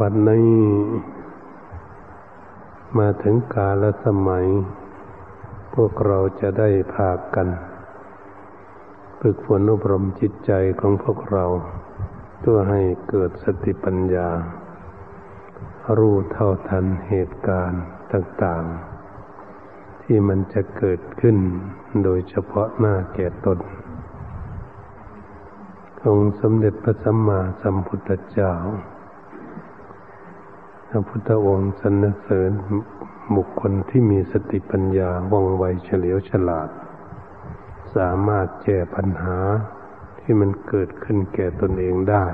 บัดนี้ มาถึงกาลสมัย พวกเราจะได้พากัน ฝึกฝนอบรมจิตใจของพวกเรา เพื่อให้เกิดสติปัญญา รู้เท่าทันเหตุการณ์ต่างๆ ที่มันจะเกิดขึ้นโดยเฉพาะหน้าแก่ตนองค์สมเด็จพระสัมมาสัมพุทธเจ้า พระพุทธองค์สรรเสริญบุคคลที่มีสติปัญญาว่องไวเฉลียวฉลาด สามารถแก้ปัญหาที่มันเกิดขึ้นแก่ตนเองได้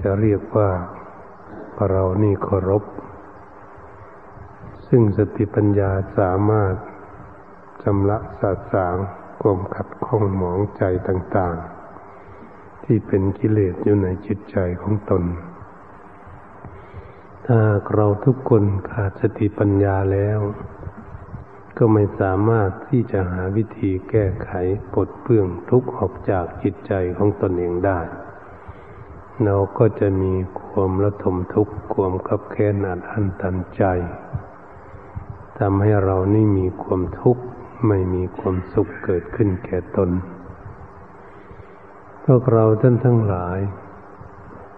จะเรียกว่าเรานี่เคารพ ซึ่งสติปัญญาสามารถชำระสาสางความขัดข้องหมองใจต่าง ๆ ที่เป็นกิเลสอยู่ในจิตใจของตน ถ้าเราทุกคนขาดสติปัญญาแล้ว ก็ไม่สามารถที่จะหาวิธีแก้ไขปลดเปลื้องทุกข์ออกจากจิตใจของตนเองได้ เราก็จะมีความระทมทุกข์ความขับแค้นอัดอั้นตันใจทำให้เรานี่มีความทุกข์ไม่มีความสุขเกิดขึ้นแก่ตน พวกเราท่านทั้งหลาย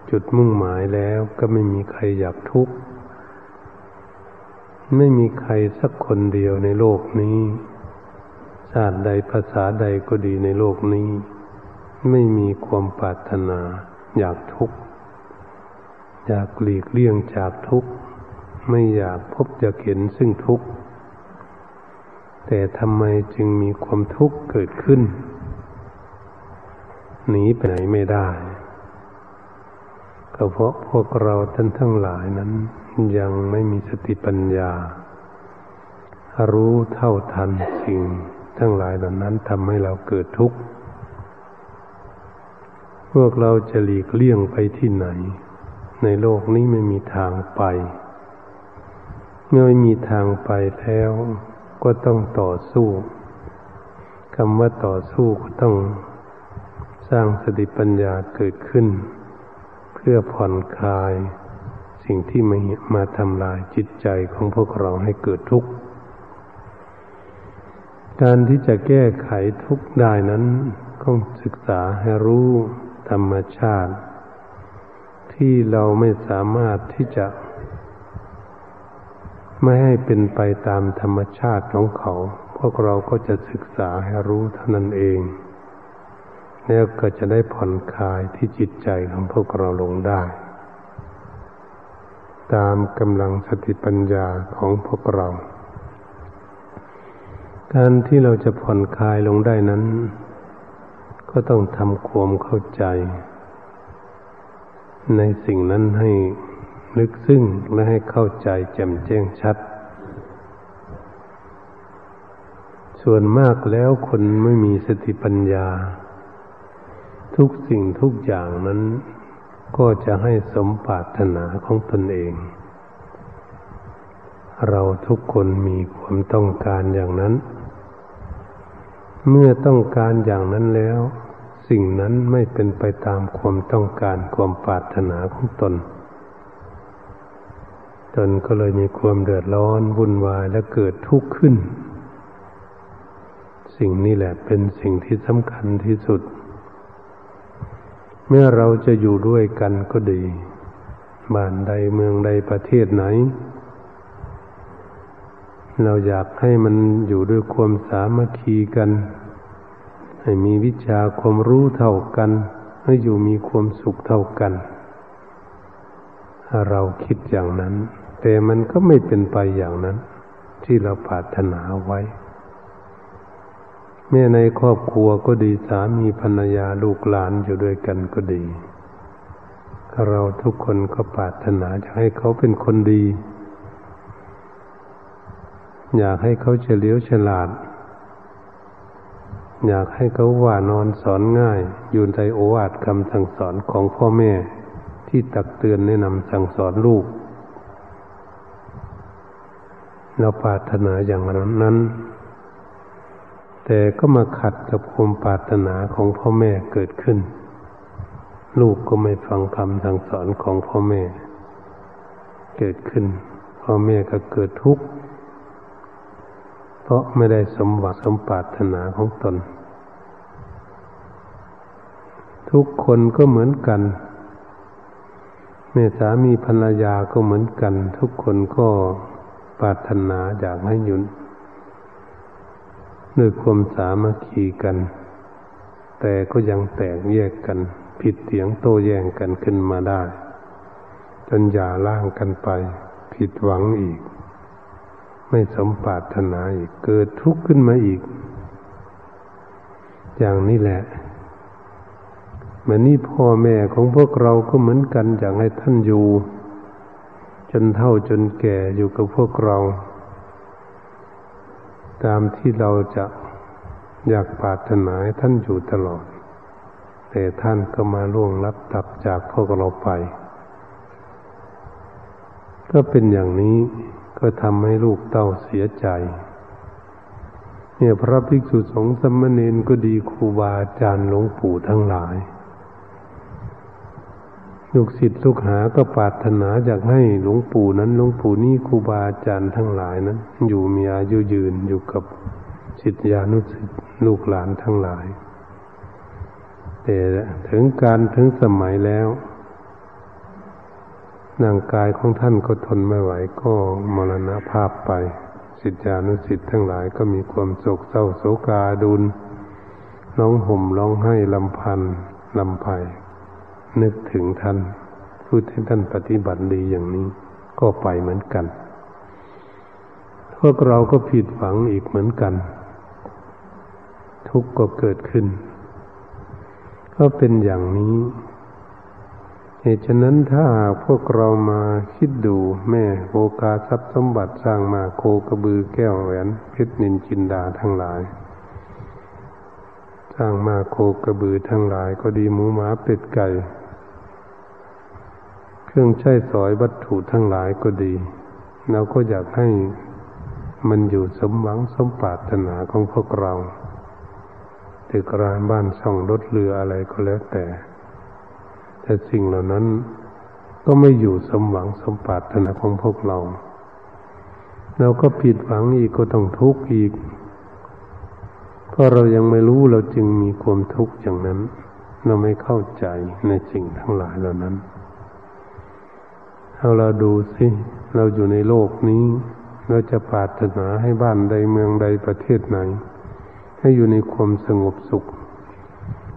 จุดมุ่งหมายแล้วก็ไม่มีใครอยากทุกข์ ไม่มีใครสักคนเดียวในโลกนี้ ชาติใดภาษาใดก็ดีในโลกนี้ ไม่มีความปรารถนาอยากทุกข์ อยากหลีกเลี่ยงจากทุกข์ ไม่อยากพบอยากเห็นซึ่งทุกข์ แต่ทำไมจึงมีความทุกข์เกิดขึ้นหนีไปไหนไม่ได้ ก็เพราะพวกเราท่านทั้งหลายนั้น ยังไม่มีสติปัญญา รู้เท่าทันสิ่ง ทั้งหลายเหล่านั้นทำให้เราเกิดทุกข์ พวกเราจะหลีกเลี่ยงไปที่ไหน ในโลกนี้ไม่มีทางไป เมื่อไม่มีทางไปแล้วก็ต้องต่อสู้คำว่าต่อสู้ก็ต้องสร้างสติปัญญาเกิดขึ้น พื่อผ่อนคลาย สิ่งที่มามาทำลายจิตใจของพวกเราให้เกิดทุกข์ การที่จะแก้ไขทุกข์ได้นั้นต้องศึกษาให้รู้ธรรมชาติ ที่เราไม่สามารถที่จะ ไม่ให้เป็นไปตามธรรมชาติของเขา พวกเราก็จะศึกษาให้รู้เท่านั้นเอง แล้วก็จะได้ผ่อนคลายที่จิตใจของพวกเราลงได้ ตามกำลังสติปัญญาของพวกเรา การที่เราจะผ่อนคลายลงได้นั้น ก็ต้องทำความเข้าใจ ในสิ่งนั้นให้ลึกซึ้งและให้เข้าใจแจ่มแจ้งชัด ส่วนมากแล้วคนไม่มีสติปัญญา ทุกสิ่งทุกอย่างนั้น ก็จะให้สมปรารถนาของตนเอง เราทุกคนมีความต้องการอย่างนั้น เมื่อต้องการอย่างนั้นแล้ว สิ่งนั้นไม่เป็นไปตามความต้องการความปรารถนาของตน ตนก็เลยมีความเดือดร้อนวุ่นวายและเกิดทุกข์ขึ้น สิ่งนี้แหละเป็นสิ่งที่สำคัญที่สุด เมื่อเราจะอยู่ด้วยกันก็ดี บ้านใดเมืองใดประเทศไหน เราอยากให้มันอยู่ด้วยความสามัคคีกัน ให้มีวิชาความรู้เท่ากัน ให้อยู่มีความสุขเท่ากัน เราคิดอย่างนั้น แต่มันก็ไม่เป็นไปอย่างนั้น ที่เราปรารถนาไว้ แม่ในครอบครัวก็ดีสามีภรรยาลูกหลานอยู่ด้วยกันก็ดี เราทุกคนก็ปรารถนาจะให้เขาเป็นคนดี อยากให้เขาเฉลียวฉลาด อยากให้เขาว่านอนสอนง่าย อยู่ในโอวาทคำสั่งสอนของพ่อแม่ที่ตักเตือนแนะนำสั่งสอนลูก เราปรารถนาอย่างนั้น แต่ก็มาขัดกับความปรารถนาของพ่อแม่เกิดขึ้น ลูกก็ไม่ฟังคำสั่งสอนของพ่อแม่ เกิดขึ้น พ่อแม่ก็เกิดทุกข์เพราะไม่ได้สมหวังสมปรารถนาของตน ทุกคนก็เหมือนกันแม่สามีภรรยาก็เหมือนกัน ทุกคนก็ปรารถนาอยากให้ยุน ด้วยความสามัคคีกัน แต่ก็ยังแตกแยกกัน ผิดเถียงโต้แย้งกันขึ้นมาได้ จนอย่าล่างกันไป ผิดหวังอีก ไม่สมปรารถนาอีก เกิดทุกข์ขึ้นมาอีก อย่างนี้แหละเหมือนนี่พ่อแม่ของพวกเราก็เหมือนกันอยากให้ท่านอยู่ จนเท่าจนแก่อยู่กับพวกเรา ตามที่เราจะอยากปรารถนาให้ท่านอยู่ตลอด แต่ท่านก็มาล่วงลับตับจากพวกเราไป ก็เป็นอย่างนี้ก็ทำให้ลูกเต้าเสียใจ เนี่ยพระภิกษุสงฆ์สมณเณรก็ดีครูบาอาจารย์หลวงปู่ทั้งหลาย ลูกศิษย์ลูกหาก็ปรารถนาอยากให้หลวงปู่นั้นหลวงปู่นี่ครูบาอาจารย์ทั้งหลายนั้น อยู่มีอายุยืนอยู่กับศิษยานุศิษย์ลูกหลานทั้งหลาย แต่ถึงการถึงสมัยแล้วร่างกายของท่านก็ทนไม่ไหวก็มรณภาพไปสิทธิานุสิทธิ์ทั้งหลายก็มีความโศกเศร้าโศกาดุลร้องห่มร้องไห้ลำพันลำไผ่ นึกถึงท่านพูดให้ท่านปฏิบัติดีอย่างนี้ ก็ไปเหมือนกัน พวกเราก็ผิดหวังอีกเหมือนกัน ทุกข์ก็เกิดขึ้น ก็เป็นอย่างนี้เหตุฉะนั้นถ้าพวกเรามาคิดดูแม่โอกาทรัพย์สมบัติสร้างมาโคกระบือแก้วแหวนเพชรนินจินดาทั้งหลาย สร้างมาโคกระบือทั้งหลายก็ดีหมูหมาเป็ดไก่ เครื่องใช้สอยวัตถุทั้งหลายก็ดี เราก็อยากให้มันอยู่สมหวังสมปรารถนาของพวกเราตึกรานบ้านช่องรถเรืออะไรก็แล้วแต่ แต่สิ่งเหล่านั้นก็ไม่อยู่สมหวังสมปรารถนาของพวกเรา เราก็ผิดหวังอีกก็ต้องทุกข์อีก เพราะเรายังไม่รู้เราจึงมีความทุกข์อย่างนั้น เราไม่เข้าใจในสิ่งทั้งหลายเหล่านั้น เอาเราดูสิเราอยู่ในโลกนี้ เราจะปรารถนาให้บ้านใดเมืองใดประเทศไหน ให้อยู่ในความสงบสุข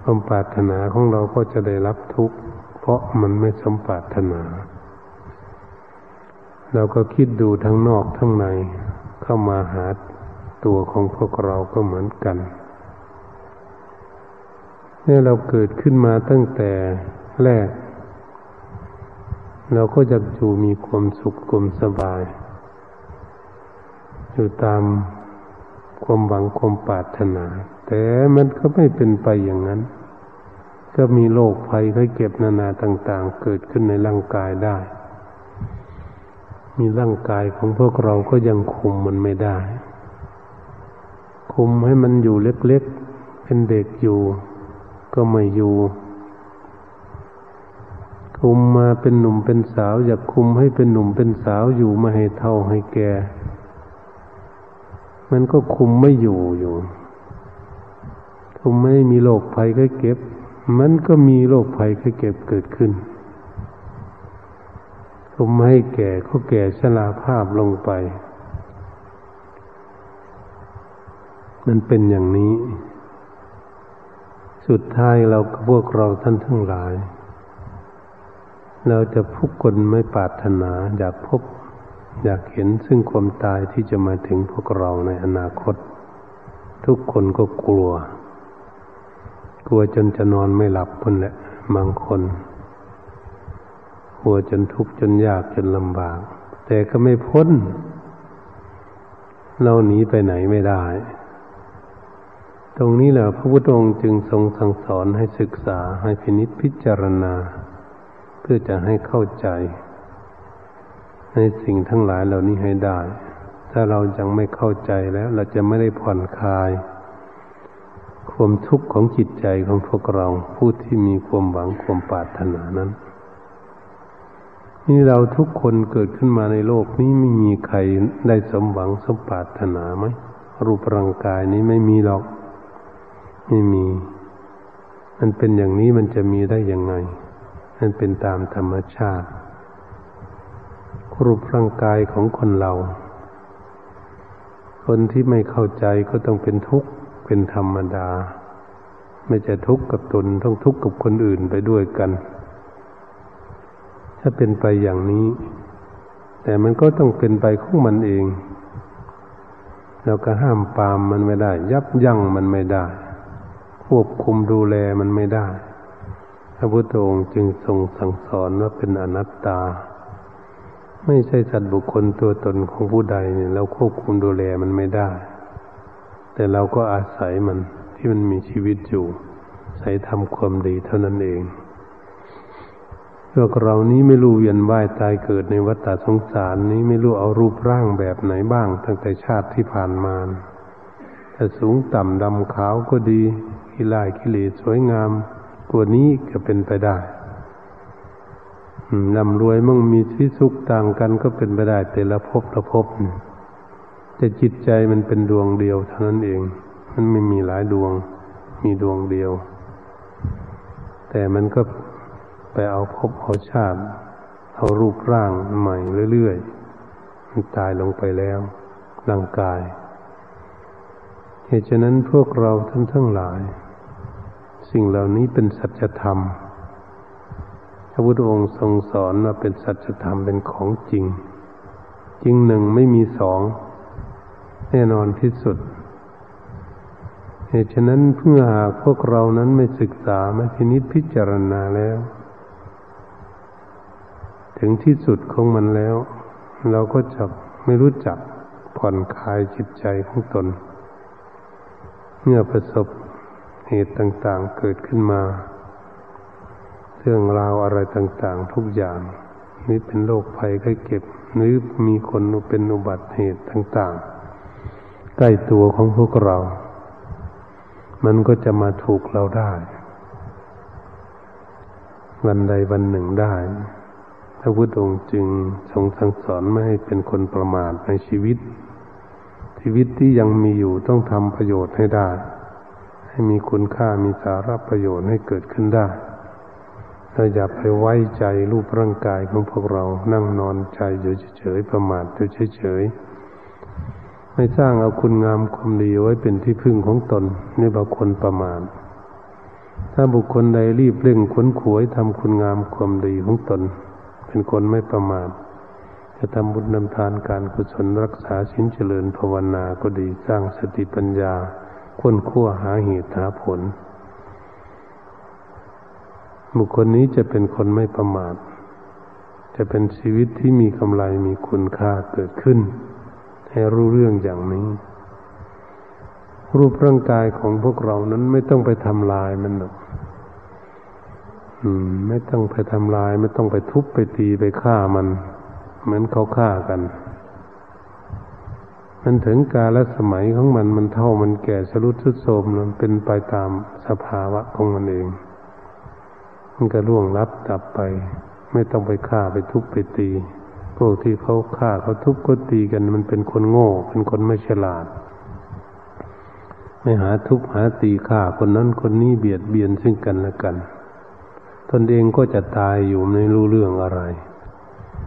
ความปรารถนาของเราก็จะได้รับทุกข์ เพราะมันไม่สมปรารถนา เราก็คิดดูทั้งนอกทั้งในเข้ามาหาตัวของพวกเราก็เหมือนกันเนี่ยเราเกิดขึ้นมาตั้งแต่แรก เราก็จะอยู่มีความสุขความสบาย อยู่ตามความหวังความปรารถนา แต่มันก็ไม่เป็นไปอย่างนั้น ก็มีโรคภัยไข้เก็บนานาต่าง ๆ เกิดขึ้นในร่างกายได้ มีร่างกายของพวกเราก็ยังคุมมันไม่ได้ คุมให้มันอยู่เล็กๆ เป็นเด็กอยู่ ก็ไม่อยู่ คุมมาเป็นหนุ่มเป็นสาว อยากคุมให้เป็นหนุ่มเป็นสาวอยู่มาให้เท่าให้แก่ มันก็คุมไม่อยู่อยู่คุมไม่มีโรคภัยไข้เก็บ มันก็มีโรคภัยไข้เก็บเกิดขึ้นคุมให้แก่ก็แก่ชราภาพลงไป มันเป็นอย่างนี้ สุดท้ายเราพวกเราท่านทั้งหลาย เราจะพุกคนไม่ปรารถนา อยากพบ อยากเห็นซึ่งความตายที่จะมาถึงพวกเราในอนาคต ทุกคนก็กลัว กลัวจนจะนอนไม่หลับคนแหละบางคน กลัวจนทุกข์จนยากจนลำบาก แต่ก็ไม่พ้น เราหนีไปไหนไม่ได้ ตรงนี้แหละพระพุทธองค์จึงทรงสั่งสอนให้ศึกษาให้พินิจพิจารณา เพื่อจะให้เข้าใจ ในสิ่งทั้งหลายเหล่านี้ให้ได้ ถ้าเรายังไม่เข้าใจแล้ว เราจะไม่ได้ผ่อนคลาย ความทุกข์ของจิตใจของพวกเราผู้ที่มีความหวังความปรารถนานั้น นี่เราทุกคนเกิดขึ้นมาในโลกนี้ไม่มีใครได้สมหวังสมปรารถนาไหมรูปร่างกายนี้ไม่มีหรอก ไม่มี มันเป็นอย่างนี้มันจะมีได้ยังไง มันเป็นตามธรรมชาติ รูปร่างกายของคนเรา คนที่ไม่เข้าใจก็ต้องเป็นทุกข์เป็นธรรมดา ไม่จะทุกข์กับตนต้องทุกข์กับคนอื่นไปด้วยกัน ถ้าเป็นไปอย่างนี้ แต่มันก็ต้องเป็นไปของมันเองเราก็ห้ามปามมันไม่ได้ ยับยั้งมันไม่ได้ ควบคุมดูแลมันไม่ได้ ระพุทธองค์จึงทรงสั่งสอนว่าเป็นอนัตตา ไม่ใช่สัตว์บุคคลตัวตนของผู้ใดเนี่ยเราควบคุมดูแลมันไม่ได้ แต่เราก็อาศัยมันที่มันมีชีวิตอยู่ใส่ทำความดีเท่านั้นเองพวกเรานี้ไม่รู้เวียนว่ายตายเกิดในวัฏสงสารนี้ไม่รู้เอารูปร่างแบบไหนบ้าง ตั้งแต่ชาติที่ผ่านมาแต่สูงต่ำดำขาวก็ดีกิลายกิเลสสวยงาม กว่านี้ก็เป็นไปได้ลำรวยมั่งมีที่สุขต่างกันก็เป็นไปได้ แต่ละภพละภพแต่จิตใจมันเป็นดวงเดียวเท่านั้นเอง มันไม่มีหลายดวง มีดวงเดียว แต่มันก็ไปเอาพบเอาชาติ เอารูปร่างใหม่เรื่อยๆ มันตายลงไปแล้ว ร่างกาย เหตุฉะนั้นพวกเราท่านทั้งหลาย สิ่งเหล่านี้เป็นสัจธรรม พระพุทธองค์ทรงสอนว่าเป็นสัจธรรมเป็นของจริง จริงหนึ่งไม่มีสอง แน่นอนที่สุด เหตุฉะนั้นเพื่อหากพวกเรานั้นไม่ศึกษาไม่พินิจพิจารณาแล้ว ถึงที่สุดของมันแล้ว เราก็จะไม่รู้จักผ่อนคลายจิตใจของตน เมื่อประสบ เหตุต่างๆเกิดขึ้นมา เรื่องราวอะไรต่างๆ ทุกอย่าง นี่เป็นโรคภัยไข้เก็บหรือมีคนเป็นอุบัติเหตุต่างๆ ใกล้ตัวของพวกเรา มันก็จะมาถูกเราได้ วันใดวันหนึ่งได้พระพุทธองค์จึงทรงสั่งสอนไม่ให้เป็นคนประมาทในชีวิต ชีวิตที่ยังมีอยู่ต้องทำประโยชน์ให้ได้ ให้มีคุณค่ามีสาระประโยชน์ให้เกิดขึ้นได้เราอย่าไปไว้ใจรูปร่างกายของพวกเรานั่งนอนใจอยู่เฉยๆประมาทอยู่เฉยๆไม่สร้างเอาคุณงามความดีไว้เป็นที่พึ่งของตนนี่บางคนประมาทถ้าบุคคลใดรีบเร่งขวนขวยทำคุณงามความดีของตน เป็นคนไม่ประมาทจะทำบุญนำทานการกุศลรักษาชิ้นเจริญภาวนาก็ดีสร้างสติปัญญา ค้นคว้าหาเหตุหาผล บุคคลนี้จะเป็นคนไม่ประมาท จะเป็นชีวิตที่มีกำไรมีคุณค่าเกิดขึ้น ให้รู้เรื่องอย่างนี้ รูปร่างกายของพวกเรานั้นไม่ต้องไปทำลายมันหรอกอืมไม่ต้องไปทำลาย ไม่ต้องไปทุบไปตีไปฆ่ามัน เหมือนเขาฆ่ากัน มันถึงกาลสมัยของมันมันเท่ามันแก่สรุดสุดโทมมันเป็นไปตามสภาวะของมันเอง มันก็ล่วงลับดับไป ไม่ต้องไปฆ่าไปทุบไปตีพวกที่เขาฆ่าเขาทุบก็ตีกันมันเป็นคนโง่ เป็นคนไม่ฉลาด ไม่หาทุบหาตีฆ่าคนนั้นคนนี้เบียดเบียนซึ่งกันและกัน ตนเองก็จะตายอยู่ไม่รู้เรื่องอะไร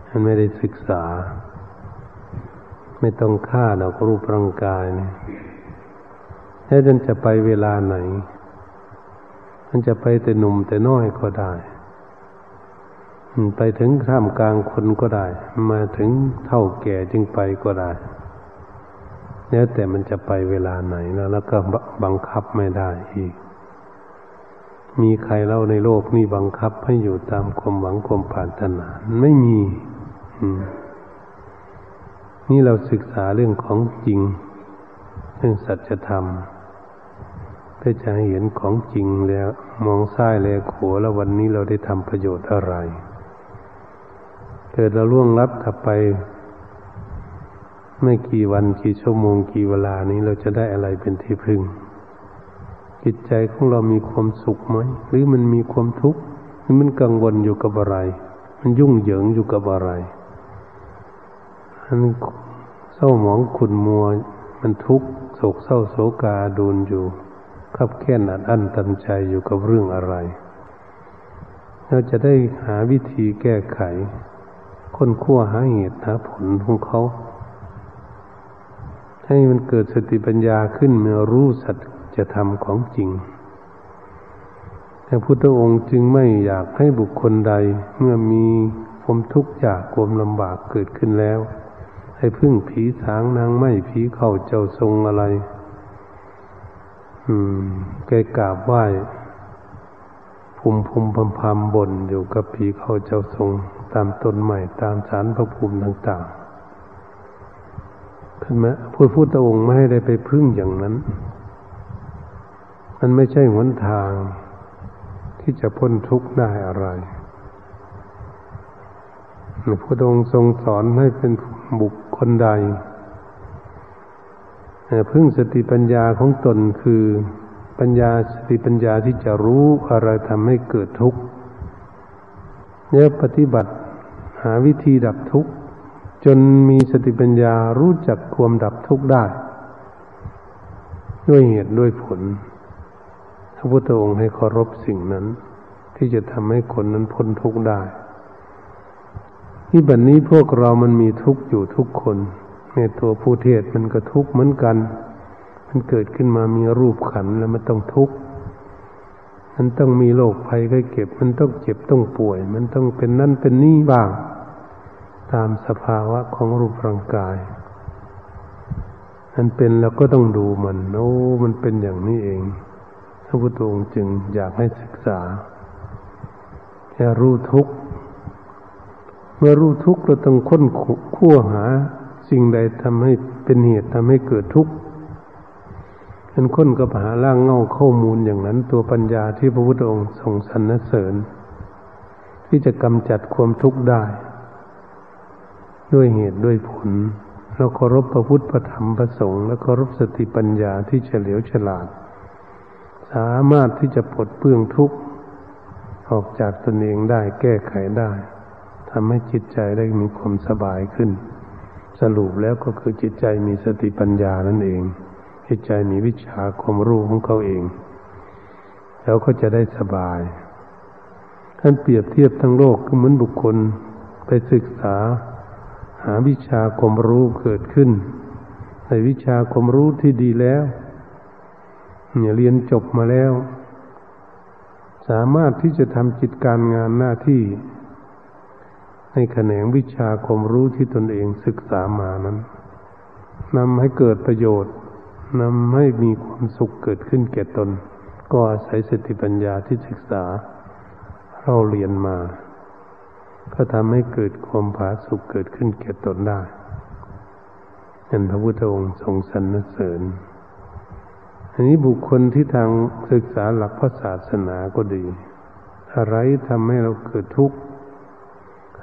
มันไม่ได้ศึกษา ไม่ต้องฆ่าเราก็รูปร่างกายเนี่ยแล้วมันจะไปเวลาไหนมันจะไปแต่หนุ่มแต่น้อยก็ได้ ไปถึงท่ามกลางคนก็ได้ มาถึงเท่าแก่จึงไปก็ได้แล้วแต่มันจะไปเวลาไหนแล้วแล้วก็บังคับไม่ได้อีก มีใครเล่าในโลกนี้บังคับให้อยู่ตามความหวังความปรารถนา ไม่มี นี่เราศึกษาเรื่องของจริง เรื่องสัจธรรมเพื่อจะเห็นของจริงแล้ว มองซ้ายแลขวแล้ววันนี้เราได้ทำประโยชน์อะไร เกิดเราล่วงลับถับไป ไม่กี่วันกี่ชั่วโมงกี่เวลานี้เราจะได้อะไรเป็นที่พึ่ง จิตใจของเรามีความสุขไหมหรือมันมีความทุกข์หรือมันกังวลอยู่กับอะไร มันยุ่งเหยิงอยู่กับอะไร มันเศร้าหมองขุนมัว มันทุกข์โศกเศร้าโศกาดูนอยู่ขับแค้นอัดอั้นตันใจอยู่กับเรื่องอะไร เราจะได้หาวิธีแก้ไข ค้นคว้าหาเหตุหาผลของเขา ให้มันเกิดสติปัญญาขึ้นเมื่อรู้สัจธรรมของจริงแต่พุทธองค์จึงไม่อยากให้บุคคลใดเมื่อมีความทุกข์จากความลำบากเกิดขึ้นแล้ว ให้พึ่งผีสางนางไม่ผีเข้าเจ้าทรงอะไร อืมแกกราบไหว้ภูมิภูมิพำพำบนอยู่กับผีเข้าเจ้าทรง ตามต้นใหม่ตามสารพระภูมิต่างๆท่านไหมพูดพุทธองค์ไม่ให้ได้ไปพึ่งอย่างนั้น มันไม่ใช่หนทางที่จะพ้นทุกข์ได้อะไรพระองค์ทรงสอนให้เป็นผู บุคคลใดพึ่งสติปัญญาของตนคือปัญญาสติปัญญาที่จะรู้อะไรทำให้เกิดทุกข์เนี่ยปฏิบัติหาวิธีดับทุกข์จนมีสติปัญญารู้จักความดับทุกข์ได้ ด้วยเหตุด้วยผล พระพุทธองค์ให้เคารพสิ่งนั้น ที่จะทำให้คนนั้นพ้นทุกข์ได้ ที่บัดนนี้พวกเรามันมีทุกข์อยู่ทุกคนในตัวผู้เทศมันก็ทุกข์เหมือนกัน มันเกิดขึ้นมามีรูปขันแล้วมันต้องทุกข์ มันต้องมีโรคภัยไข้เก็บ มันต้องเจ็บต้องป่วย มันต้องเป็นนั่นเป็นนี่บ้าง ตามสภาวะของรูปร่างกายมันเป็นเราก็ต้องดูมันโอ้มันเป็นอย่างนี้เองพระพุทธองค์จึงอยากให้ศึกษาแค่รู้ทุกข์ เมื่อรู้ทุกข์เราต้องค้นคั่วหาสิ่งใดทำให้เป็นเหตุทำให้เกิดทุกข์เป็นค้นกับหาล่างเง่าข้อมูลอย่างนั้น ตัวปัญญาที่พระพุทธองค์ทรงสรรเสริญ ที่จะกำจัดความทุกข์ได้ ด้วยเหตุด้วยผลเราเคารพพระพุทธพระธรรมพระสงฆ์และเคารพสติปัญญาที่เฉลียวฉลาด สามารถที่จะปลดเปลื้องทุกข์ออกจากตนเองได้แก้ไขได้ ทำให้จิตใจได้มีความสบายขึ้น สรุปแล้วก็คือจิตใจมีสติปัญญานั่นเอง จิตใจมีวิชาความรู้ของเขาเอง แล้วก็จะได้สบายท่านเปรียบเทียบทั้งโลกก็เหมือนบุคคลไปศึกษา หาวิชาความรู้เกิดขึ้น ในวิชาความรู้ที่ดีแล้วเนี่ยเรียนจบมาแล้ว สามารถที่จะทำจิตการงานหน้าที่ ในแขนงวิชาความรู้ที่ตนเองศึกษามานั้นนำให้เกิดประโยชน์นำให้มีความสุขเกิดขึ้นแก่ตน ก็อาศัยสติปัญญาที่ศึกษา เราเรียนมา ก็ทำให้เกิดความผาสุขเกิดขึ้นแก่ตนได้นั่นพระพุทธองค์ทรงสรรเสริญอันนี้บุคคลที่ทางศึกษาหลักพระศาสนาก็ดี อะไรทำให้เราเกิดทุกข์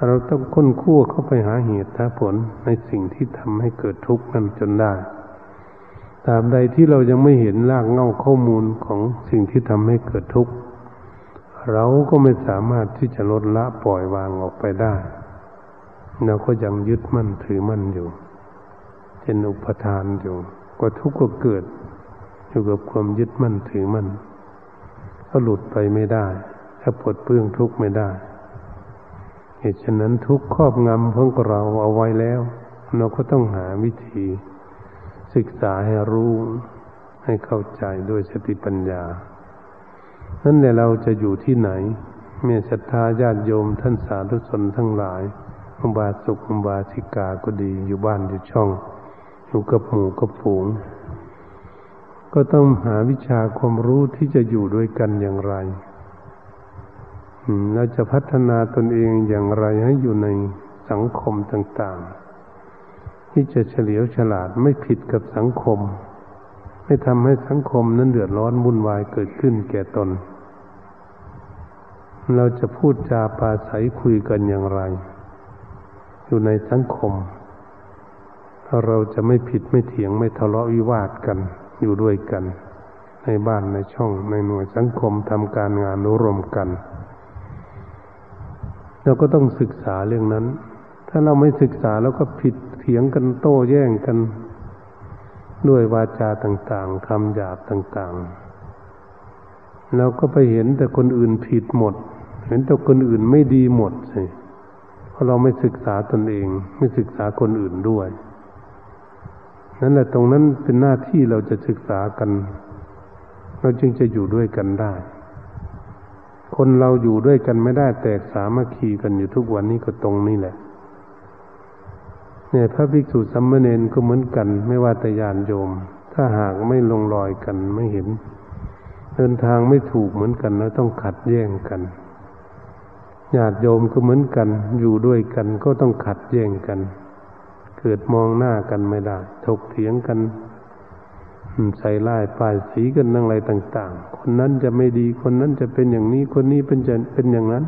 เราต้องค้นคั่วเข้าไปหาเหตุหาผลในสิ่งที่ทำให้เกิดทุกข์นั้นจนได้ตราบใดที่เรายังไม่เห็นรากเง่าข้อมูลของสิ่งที่ทำให้เกิดทุกข์เราก็ไม่สามารถที่จะลดละปล่อยวางออกไปได้ เราก็ยังยึดมั่นถือมั่นอยู่เป็นอุปทานอยู่ก็ทุกข์ก็เกิด อยู่กับความยึดมั่นถือมั่นก็หลุดไปไม่ได้ ถ้าปลดเปลื้องทุกข์ไม่ได้ เหตุฉะนั้นทุกครอบงำของเราเอาไว้แล้ว เราก็ต้องหาวิธี ศึกษาให้รู้ให้เข้าใจด้วยสติปัญญา นั่นแหละเราจะอยู่ที่ไหน เมื่อศรัทธาญาติโยมท่านสาธุชนทั้งหลายอุบาสุกุบาสิกาก็ดีอยู่บ้านอยู่ช่อง อยู่กับหมู่กับฝูง ก็ต้องหาวิชาความรู้ที่จะอยู่ด้วยกันอย่างไร เราจะพัฒนาตนเองอย่างไรให้อยู่ในสังคมต่าง ๆ ที่จะเฉลียวฉลาดไม่ผิดกับสังคม ไม่ทำให้สังคมนั้นเดือดร้อนวุ่นวายเกิดขึ้นแก่ตน เราจะพูดจาปาศัยคุยกันอย่างไร อยู่ในสังคม เราจะไม่ผิดไม่เถียงไม่ทะเลาะวิวาทกันอยู่ด้วยกัน ในบ้านในช่องในหน่วยสังคมทำการงานร่วมกัน เราก็ต้องศึกษาเรื่องนั้น ถ้าเราไม่ศึกษาแล้วก็ผิดเถียงกันโต้แย้งกัน ด้วยวาจาต่างๆคำหยาบต่างๆ เราก็ไปเห็นแต่คนอื่นผิดหมด เห็นแต่คนอื่นไม่ดีหมดสิเพราะเราไม่ศึกษาตนเอง ไม่ศึกษาคนอื่นด้วย นั่นแหละตรงนั้นเป็นหน้าที่เราจะศึกษากัน เราจึงจะอยู่ด้วยกันได้ คนเราอยู่ด้วยกันไม่ได้แตกสามัคคีกันอยู่ทุกวันนี้ก็ตรงนี้แหละ เนี่ยพระภิกษุสัมมาเนนก็เหมือนกัน ไม่ว่าแต่ญาณโยม ถ้าหากไม่ลงรอยกันไม่เห็น เดินทางไม่ถูกเหมือนกันแล้วต้องขัดแย้งกันญาติโยมก็เหมือนกัน อยู่ด้วยกันก็ต้องขัดแย้งกัน เกิดมองหน้ากันไม่ได้ ถกเถียงกัน ใส่ลายป้ายสีกันนั่งอะไรต่าง ๆ คนนั้นจะไม่ดีคนนั้นจะเป็นอย่างนี้คนนี้เป็นจะเป็นอย่างนั้น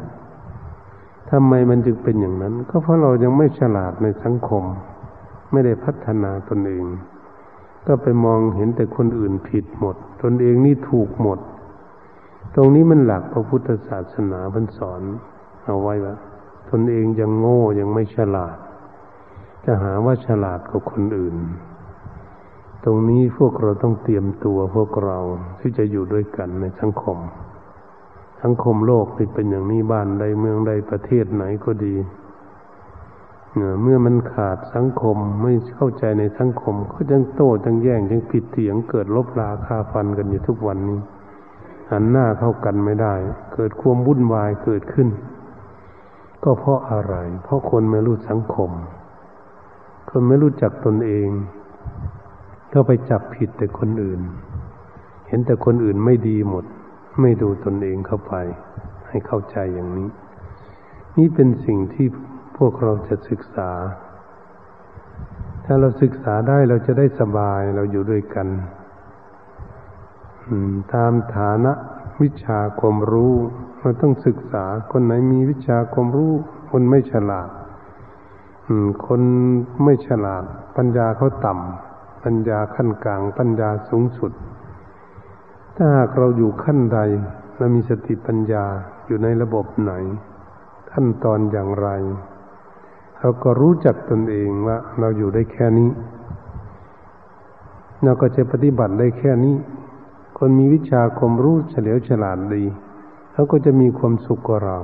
ทำไมมันจึงเป็นอย่างนั้น ก็เพราะเรายังไม่ฉลาดในสังคม ไม่ได้พัฒนาตนเอง ก็ไปมองเห็นแต่คนอื่นผิดหมด ตนเองนี่ถูกหมด ตรงนี้มันหลักพระพุทธศาสนาพันสอน เอาไว้ว่าตนเองยังโง่ยังไม่ฉลาด จะหาว่าฉลาดกว่าคนอื่น ตรงนี้พวกเราต้องเตรียมตัวพวกเราที่จะอยู่ด้วยกันในสังคม สังคมโลกที่เป็นอย่างนี้บ้านใดเมืองใดประเทศไหนก็ดีเมื่อมันขาดสังคมไม่เข้าใจในสังคมก็ยังโต้ยังแย่งยังผิดเถียงเกิดลบราคาฟันกันอยู่ทุกวันนี้ หันหน้าเข้ากันไม่ได้ เกิดความวุ่นวายเกิดขึ้น ก็เพราะอะไร เพราะคนไม่รู้สังคม คนไม่รู้จักตนเอง ก็ไปจับผิดแต่คนอื่น เห็นแต่คนอื่นไม่ดีหมด ไม่ดูตนเองเข้าไป ให้เข้าใจอย่างนี้ นี่เป็นสิ่งที่พวกเราจะศึกษา ถ้าเราศึกษาได้เราจะได้สบายเราอยู่ด้วยกันตามฐานะวิชาความรู้ เราต้องศึกษาคนไหนมีวิชาความรู้ คนไม่ฉลาดคนไม่ฉลาด ปัญญาเขาต่ำ ปัญญาขั้นกลาง ปัญญาสูงสุด ถ้าหากเราอยู่ขั้นใดเรามีสติปัญญาอยู่ในระบบไหน ขั้นตอนอย่างไร เราก็รู้จักตนเองว่าเราอยู่ได้แค่นี้ เราก็จะปฏิบัติได้แค่นี้ คนมีวิชาความรู้เฉลียวฉลาดดีเขาก็จะมีความสุขกว่าเรา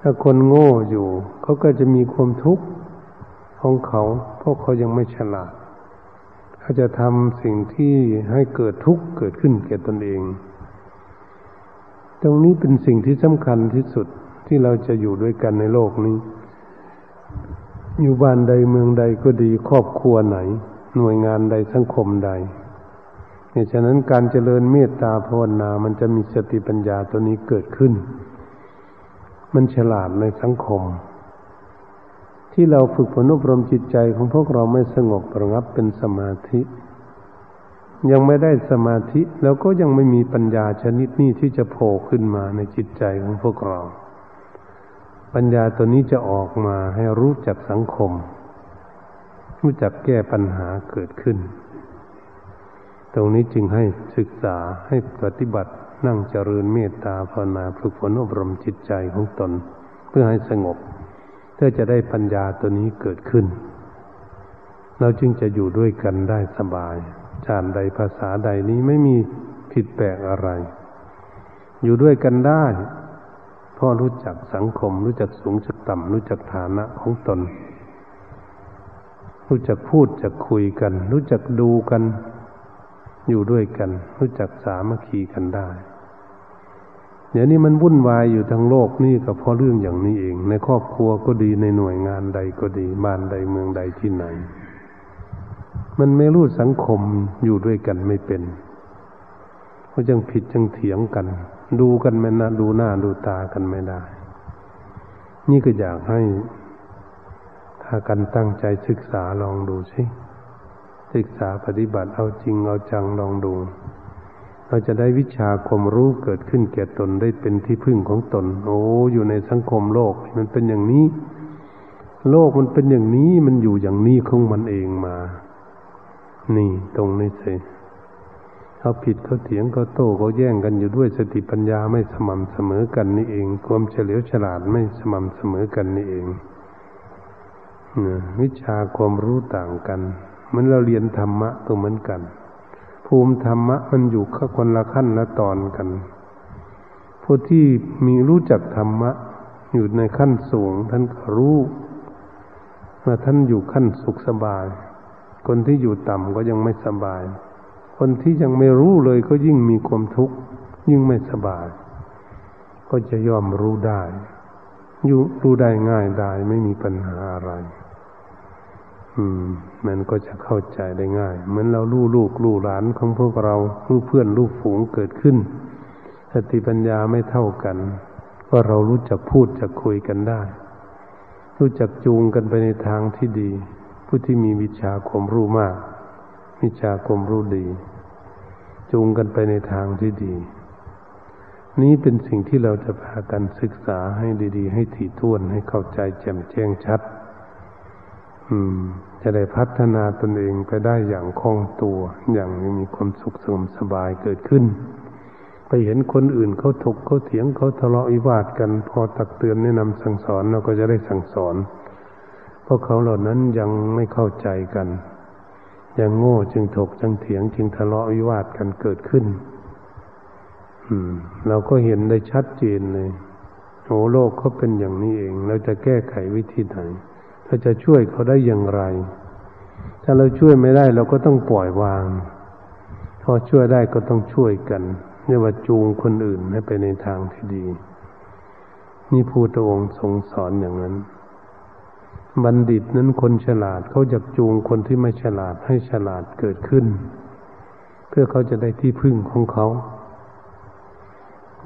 ถ้าคนโง่อยู่เขาก็จะมีความทุกข์ของเขาเพราะเขายังไม่ฉลาด เขาจะทำสิ่งที่ให้เกิดทุกข์เกิดขึ้นแก่ตนเอง ตรงนี้เป็นสิ่งที่สำคัญที่สุดที่เราจะอยู่ด้วยกันในโลกนี้ อยู่บ้านใดเมืองใดก็ดีครอบครัวไหน หน่วยงานใดสังคมใดเหตุฉะนั้นการเจริญเมตตาภาวนา มันจะมีสติปัญญาตัวนี้เกิดขึ้น มันฉลาดในสังคม ที่เราฝึกฝนอบรมจิตใจของพวกเราไม่สงบประงับเป็นสมาธิ ยังไม่ได้สมาธิแล้วก็ยังไม่มีปัญญาชนิดนี้ที่จะโผล่ขึ้นมาในจิตใจของพวกเรา ปัญญาตัวนี้จะออกมาให้รู้จักสังคม รู้จักแก้ปัญหาเกิดขึ้น ตรงนี้จึงให้ศึกษาให้ปฏิบัตินั่งเจริญเมตตาภาวนาฝึกฝนอบรมจิตใจของตน เพื่อให้สงบ เพื่อจะได้ปัญญาตัวนี้เกิดขึ้น เราจึงจะอยู่ด้วยกันได้สบายจานใดภาษาใดนี้ไม่มีผิดแปลกอะไร อยู่ด้วยกันได้เพราะรู้จักสังคม รู้จักสูงจักต่ำรู้จักฐานะของตน รู้จักพูดจักคุยกัน รู้จักดูกัน อยู่ด้วยกัน รู้จักสามัคคีกันได้ เดี๋ยวนี้มันวุ่นวายอยู่ทั้งโลกนี่ก็เพราะเรื่องอย่างนี้เอง ในครอบครัวก็ดีในหน่วยงานใดก็ดีบ้านใดเมืองใดที่ไหน มันไม่รู้สังคมอยู่ด้วยกันไม่เป็นก็จังผิดจังเถียงกัน ดูกันไม่นะดูหน้าดูตากันไม่ได้ นี่ก็อยากให้ถ้ากันตั้งใจศึกษาลองดูสิศึกษาปฏิบัติเอาจริงเอาจังลองดู เราจะได้วิชาความรู้เกิดขึ้นแก่ตนได้เป็นที่พึ่งของตน โอ้ อยู่ในสังคมโลกมันเป็นอย่างนี้ โลกมันเป็นอย่างนี้มันอยู่อย่างนี้ของมันเองมา นี่ตรงนี้สิเขาผิดเขาเถียงเขาโต้เขาแย่งกันอยู่ด้วยสติปัญญาไม่สม่ำเสมอกันนี่เอง ความเฉลียวฉลาดไม่สม่ำเสมอกันนี่เองวิชาความรู้ต่างกันมือนเราเรียนธรรมะก็เหมือนกัน ภูมิธรรมะมันอยู่ข้คนละขั้นละตอนกัน ผู้ที่มีรู้จักธรรมะ อยู่ในขั้นสูง ท่านก็รู้ว่าท่านอยู่ขั้นสุขสบาย คนที่อยู่ต่ำก็ยังไม่สบาย คนที่ยังไม่รู้เลยก็ยิ่งมีความทุกข์ยิ่งไม่สบาย ก็จะยอมรู้ได้ยุรู้ได้ง่ายได้ไม่มีปัญหาอะไร อืม มันก็จะเข้าใจได้ง่าย เหมือนเราลู่ลูกลู่หลานของพวกเราลู่เพื่อนลู่ฝูงเกิดขึ้น สติปัญญาไม่เท่ากันก็เรารู้จักพูดจักคุยกันได้ รู้จักจูงกันไปในทางที่ดี ผู้ที่มีวิชาความรู้มาก วิชาความรู้ดี จูงกันไปในทางที่ดี นี้เป็นสิ่งที่เราจะพากันศึกษาให้ดี ๆ ให้ถี่ถ้วนให้เข้าใจแจ่มแจ้งชัด จะได้พัฒนาตนเองไปได้อย่างคล่องตัว อย่างมีความสุขสงบสบายเกิดขึ้น ไปเห็นคนอื่นเขาถกเขาเถียงเขาทะเลาะวิวาทกัน พอตักเตือนแนะนำสั่งสอนเราก็จะได้สั่งสอนเพราะเขาเหล่านั้นยังไม่เข้าใจกัน ยังโง่จึงถกจึงเถียงจึงทะเลาะวิวาทกันเกิดขึ้นอืมเราก็เห็นได้ชัดเจนเลยโอ้โลกเขาเป็นอย่างนี้เอง เราจะแก้ไขวิธีไหน เราจะช่วยเขาได้อย่างไร ถ้าเราช่วยไม่ได้เราก็ต้องปล่อยวาง พอช่วยได้ก็ต้องช่วยกันเรียกว่าจูงคนอื่นให้ไปในทางที่ดี นี่พูทธองค์ทรงสอนอย่างนั้น บัณฑิตนั้นคนฉลาดเขาจะจูงคนที่ไม่ฉลาดให้ฉลาดเกิดขึ้น เพื่อเขาจะได้ที่พึ่งของเขา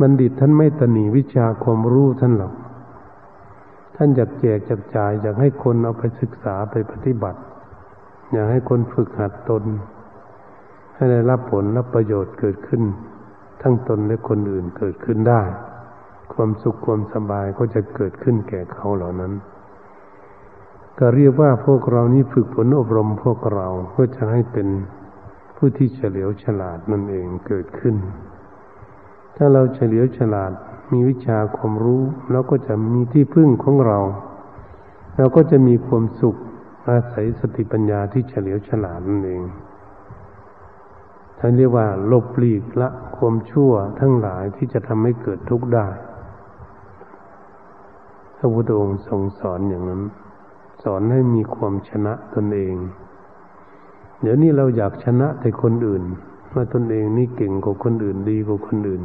บัณฑิตท่านไม่ตนีวิชาความรู้ท่านหรอก ท่านอยากแจกจักจ่ายอยากให้คนเอาไปศึกษาไปปฏิบัติ อยากให้คนฝึกหัดตน ให้ได้รับผลรับประโยชน์เกิดขึ้น ทั้งตนและคนอื่นเกิดขึ้นได้ ความสุขความสบายก็จะเกิดขึ้นแก่เขาเหล่านั้น ก็เรียกว่าพวกเรานี้ฝึกฝนอบรมพวกเราเพื่อจะให้เป็นผู้ที่เฉลียวฉลาดนั่นเองเกิดขึ้น ถ้าเราเฉลียวฉลาด มีวิชาความรู้เราก็จะมีที่พึ่งของเรา เราก็จะมีความสุขอาศัยสติปัญญาที่เฉลียวฉลาดนั่นเองท่านเรียกว่าลบหลีกละความชั่วทั้งหลายที่จะทำให้เกิดทุกข์ได้ พระพุทธองค์ทรงสอนอย่างนั้น สอนให้มีความชนะตนเอง เดี๋ยวนี้เราอยากชนะแต่คนอื่นว่าตนเองนี่เก่งกว่าคนอื่นดีกว่าคนอื่น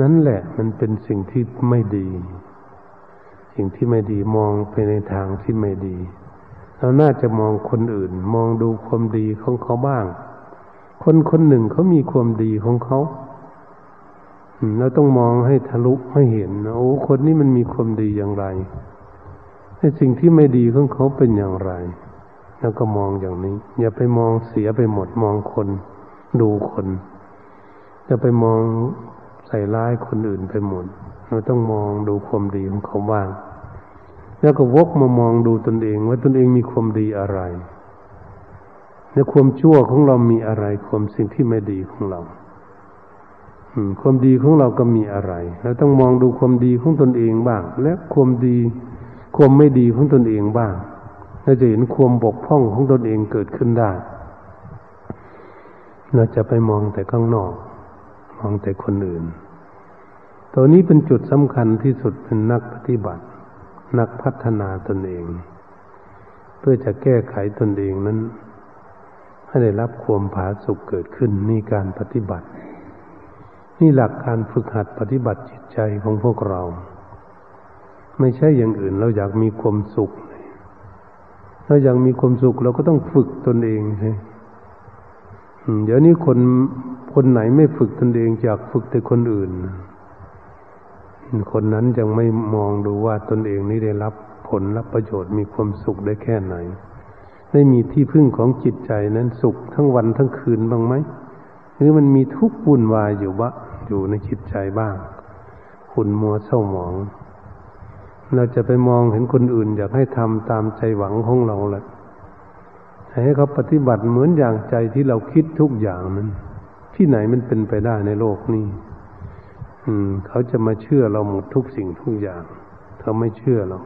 นั่นแหละมันเป็นสิ่งที่ไม่ดี สิ่งที่ไม่ดีมองไปในทางที่ไม่ดี เราน่าจะมองคนอื่น มองดูความดีของเขาบ้าง คนคนหนึ่งเขามีความดีของเขาเราต้องมองให้ทะลุให้เห็นโอ้คนนี้มันมีความดีอย่างไรในสิ่งที่ไม่ดีของเขาเป็นอย่างไร แล้วก็มองอย่างนี้ อย่าไปมองเสียไปหมดมองคน ดูคนอย่าไปมอง ใส่ร้ายคนอื่นไปหมดเราต้องมองดูความดีของเขาบ้าง แล้วก็วกมามองดูตนเองว่าตนเองมีความดีอะไรในความชั่วของเรามีอะไร ความสิ่งที่ไม่ดีของเราความดีของเราก็มีอะไรเราต้องมองดูความดีของตนเองบ้าง และความดีความไม่ดีของตนเองบ้างเราจะเห็นความบกพร่องของตนเองเกิดขึ้นได้ เราจะไปมองแต่ข้างนอก มองแต่คนอื่น ตัวนี้เป็นจุดสำคัญที่สุดเป็นนักปฏิบัติ นักพัฒนาตนเอง เพื่อจะแก้ไขตนเองนั้น ให้ได้รับความผาสุกเกิดขึ้นนี่การปฏิบัติ นี่หลักการฝึกหัดปฏิบัติจิตใจของพวกเรา ไม่ใช่อย่างอื่นเราอยากมีความสุขเราอยากมีความสุขเราก็ต้องฝึกตนเองใช่เดี๋ยวนี้คน คนไหนไม่ฝึกตนเองอยากฝึกแต่คนอื่น คนนั้นยังไม่มองดูว่าตนเองนี้ได้รับผลรับประโยชน์มีความสุขได้แค่ไหน ได้มีที่พึ่งของจิตใจนั้นสุขทั้งวันทั้งคืนบ้างไหมหรือมันมีทุกข์วุ่นวายอยู่วะอยู่ในจิตใจบ้างคุณมัวเศร้าหมอง เราจะไปมองเห็นคนอื่น อยากให้ทำตามใจหวังของเราแหละให้เขาปฏิบัติเหมือนอย่างใจที่เราคิดทุกอย่างนั้น ที่ไหนมันเป็นไปได้ในโลกนี้ อืม เขาจะมาเชื่อเราหมดทุกสิ่งทุกอย่าง เขาไม่เชื่อเรา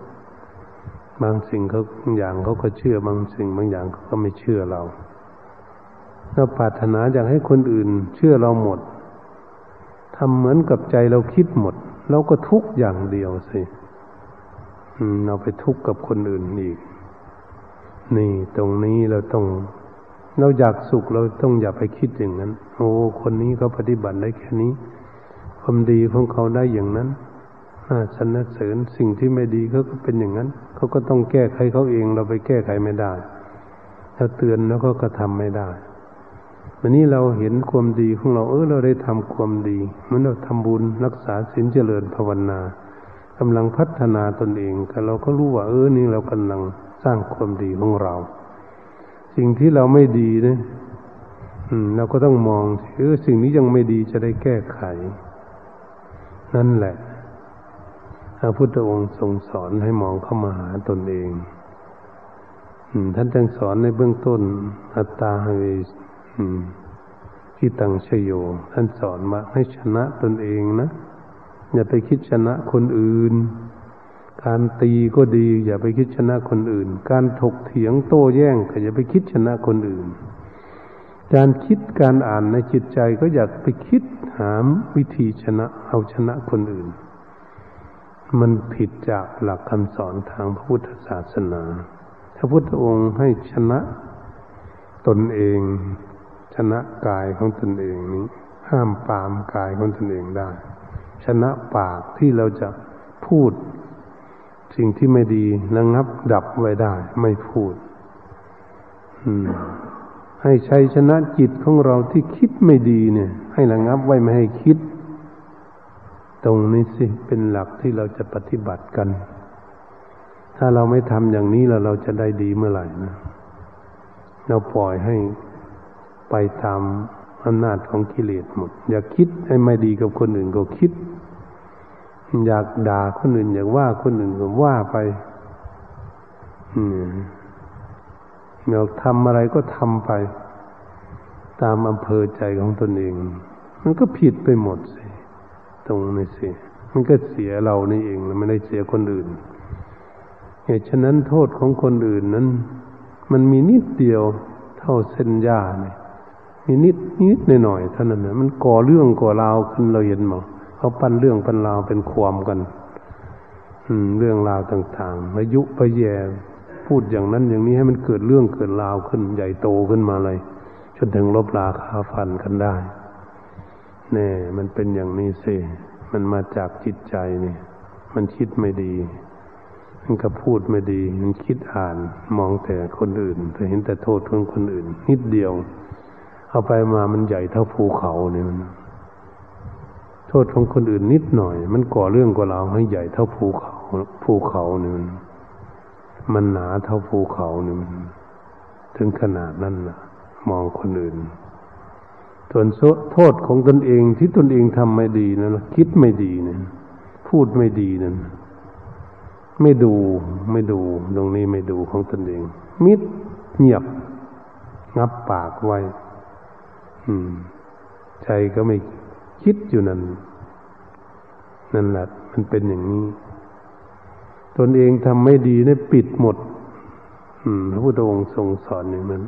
บางสิ่งเขาอย่างเขาก็เชื่อบางสิ่งบางอย่างเขาก็ไม่เชื่อเราเราปรารถนาอยากให้คนอื่น เชื่อเราหมดทำเหมือนกับใจเราคิดหมดเราก็ทุกอย่างเดียวสิเราไปทุกข์กับคนอื่นอีก นี่ตรงนี้เราต้อง เราอยากสุขเราต้องอย่าไปคิดอย่างนั้น โอ้คนนี้เขาปฏิบัติได้แค่นี้ ความดีของเขาได้อย่างนั้นสนเสริญสิ่งที่ไม่ดีเขาก็เป็นอย่างนั้น เขาก็ต้องแก้ไขเขาเอง เราไปแก้ไขไม่ได้ถ้าเตือนแล้วก็กระทำไม่ได้วันนี้เราเห็นความดีของเราเออเราได้ทำความดีเมื่อเราทำบุญรักษาศีลเจริญภาวนากำลังพัฒนาตนเองแต่เราก็รู้ว่าเออนี่เรากำลังสร้างความดีของเรา สิ่งที่เราไม่ดีเนี่ยเราก็ต้องมองเออสิ่งนี้ยังไม่ดีจะได้แก้ไข นั่นแหละพระพุทธองค์ทรงสอนให้มองเข้ามาหาตนเองท่านจึงสอนในเบื้องต้น อัตตาเวที่ตังชโย ท่านสอนมาให้ชนะตนเองนะ อย่าไปคิดชนะคนอื่น การตีก็ดี อย่าไปคิดชนะคนอื่น การถกเถียงโต้แย้งก็อย่าไปคิดชนะคนอื่น การคิดการอ่านในจิตใจก็อยากไปคิดหามวิธีชนะเอาชนะคนอื่น มันผิดจากหลักคำสอนทางพระพุทธศาสนาพระพุทธองค์ให้ชนะตนเอง ชนะกายของตนเองนี้ ห้ามปามกายของตนเองได้ ชนะปากที่เราจะพูด สิ่งที่ไม่ดีระงับดับไว้ได้ ไม่พูดให้ใช้ชนะจิตของเราที่คิดไม่ดีเนี่ย ให้ระงับไว้ไม่ให้คิด ตรงนี้สิเป็นหลักที่เราจะปฏิบัติกัน ถ้าเราไม่ทำอย่างนี้แล้วเราจะได้ดีเมื่อไหร่นะเราปล่อยให้ไปตามอำนาจของกิเลสหมด อย่าคิดให้ไม่ดีกับคนอื่นก็คิด อยากด่าคนอื่นอยากว่าคนอื่นก็ว่าไปอยากทำอะไรก็ทำไป ตามอำเภอใจของตนเอง มันก็ผิดไปหมดสิตรงนี้สิมันก็เสียเรานี่เองไม่ได้เสียคนอื่นเหตุฉะนั้นโทษของคนอื่นนั้น มันมีนิดเดียวเท่าเส้นหญ้าเนี่ยมีนิดนิดหน่อยๆเท่านั้นนะมันก่อเรื่องก่อราวขึ้นเราเห็นมั้ง เขาปั้นเรื่องปั้นราวเป็นความกัน อืม เรื่องราวต่างๆอายุไปแย่พูดอย่างนั้นอย่างนี้ให้มันเกิดเรื่องเกิดราวขึ้น ใหญ่โตขึ้นมาเลยจนถึงลบราคาฟันกันได้แน่มันเป็นอย่างนี้สิมันมาจากจิตใจนี่มันคิดไม่ดี มันก็พูดไม่ดี มันคิดอ่านมองแต่คนอื่นแต่เห็นแต่โทษของคนอื่น นิดเดียว เอาไปมามันใหญ่เท่าภูเขาเนี่ยมัน โทษของคนอื่นนิดหน่อย มันก่อเรื่องกว่าเราให้ใหญ่เท่าภูเขาภูเขาเนี่ยมันหนาเท่าภูเขาเนี่ยถึงขนาดนั้นนะมองคนอื่นส่วนโทษของตนเองที่ตนเองทำไม่ดีนะคิดไม่ดีนี่ยพูดไม่ดีนั่นไม่ดูไม่ดู ตรงนี้ไม่ดูของตนเอง มิดเงียบ งับปากไว้ อืม ใจก็ไม่คิดอยู่นั่น นั่นแหละมันเป็นอย่างนี้ ตนเองทำไม่ดีเนี่ยปิดหมดพระพุทธองค์ทรงสอนอย่างนั้น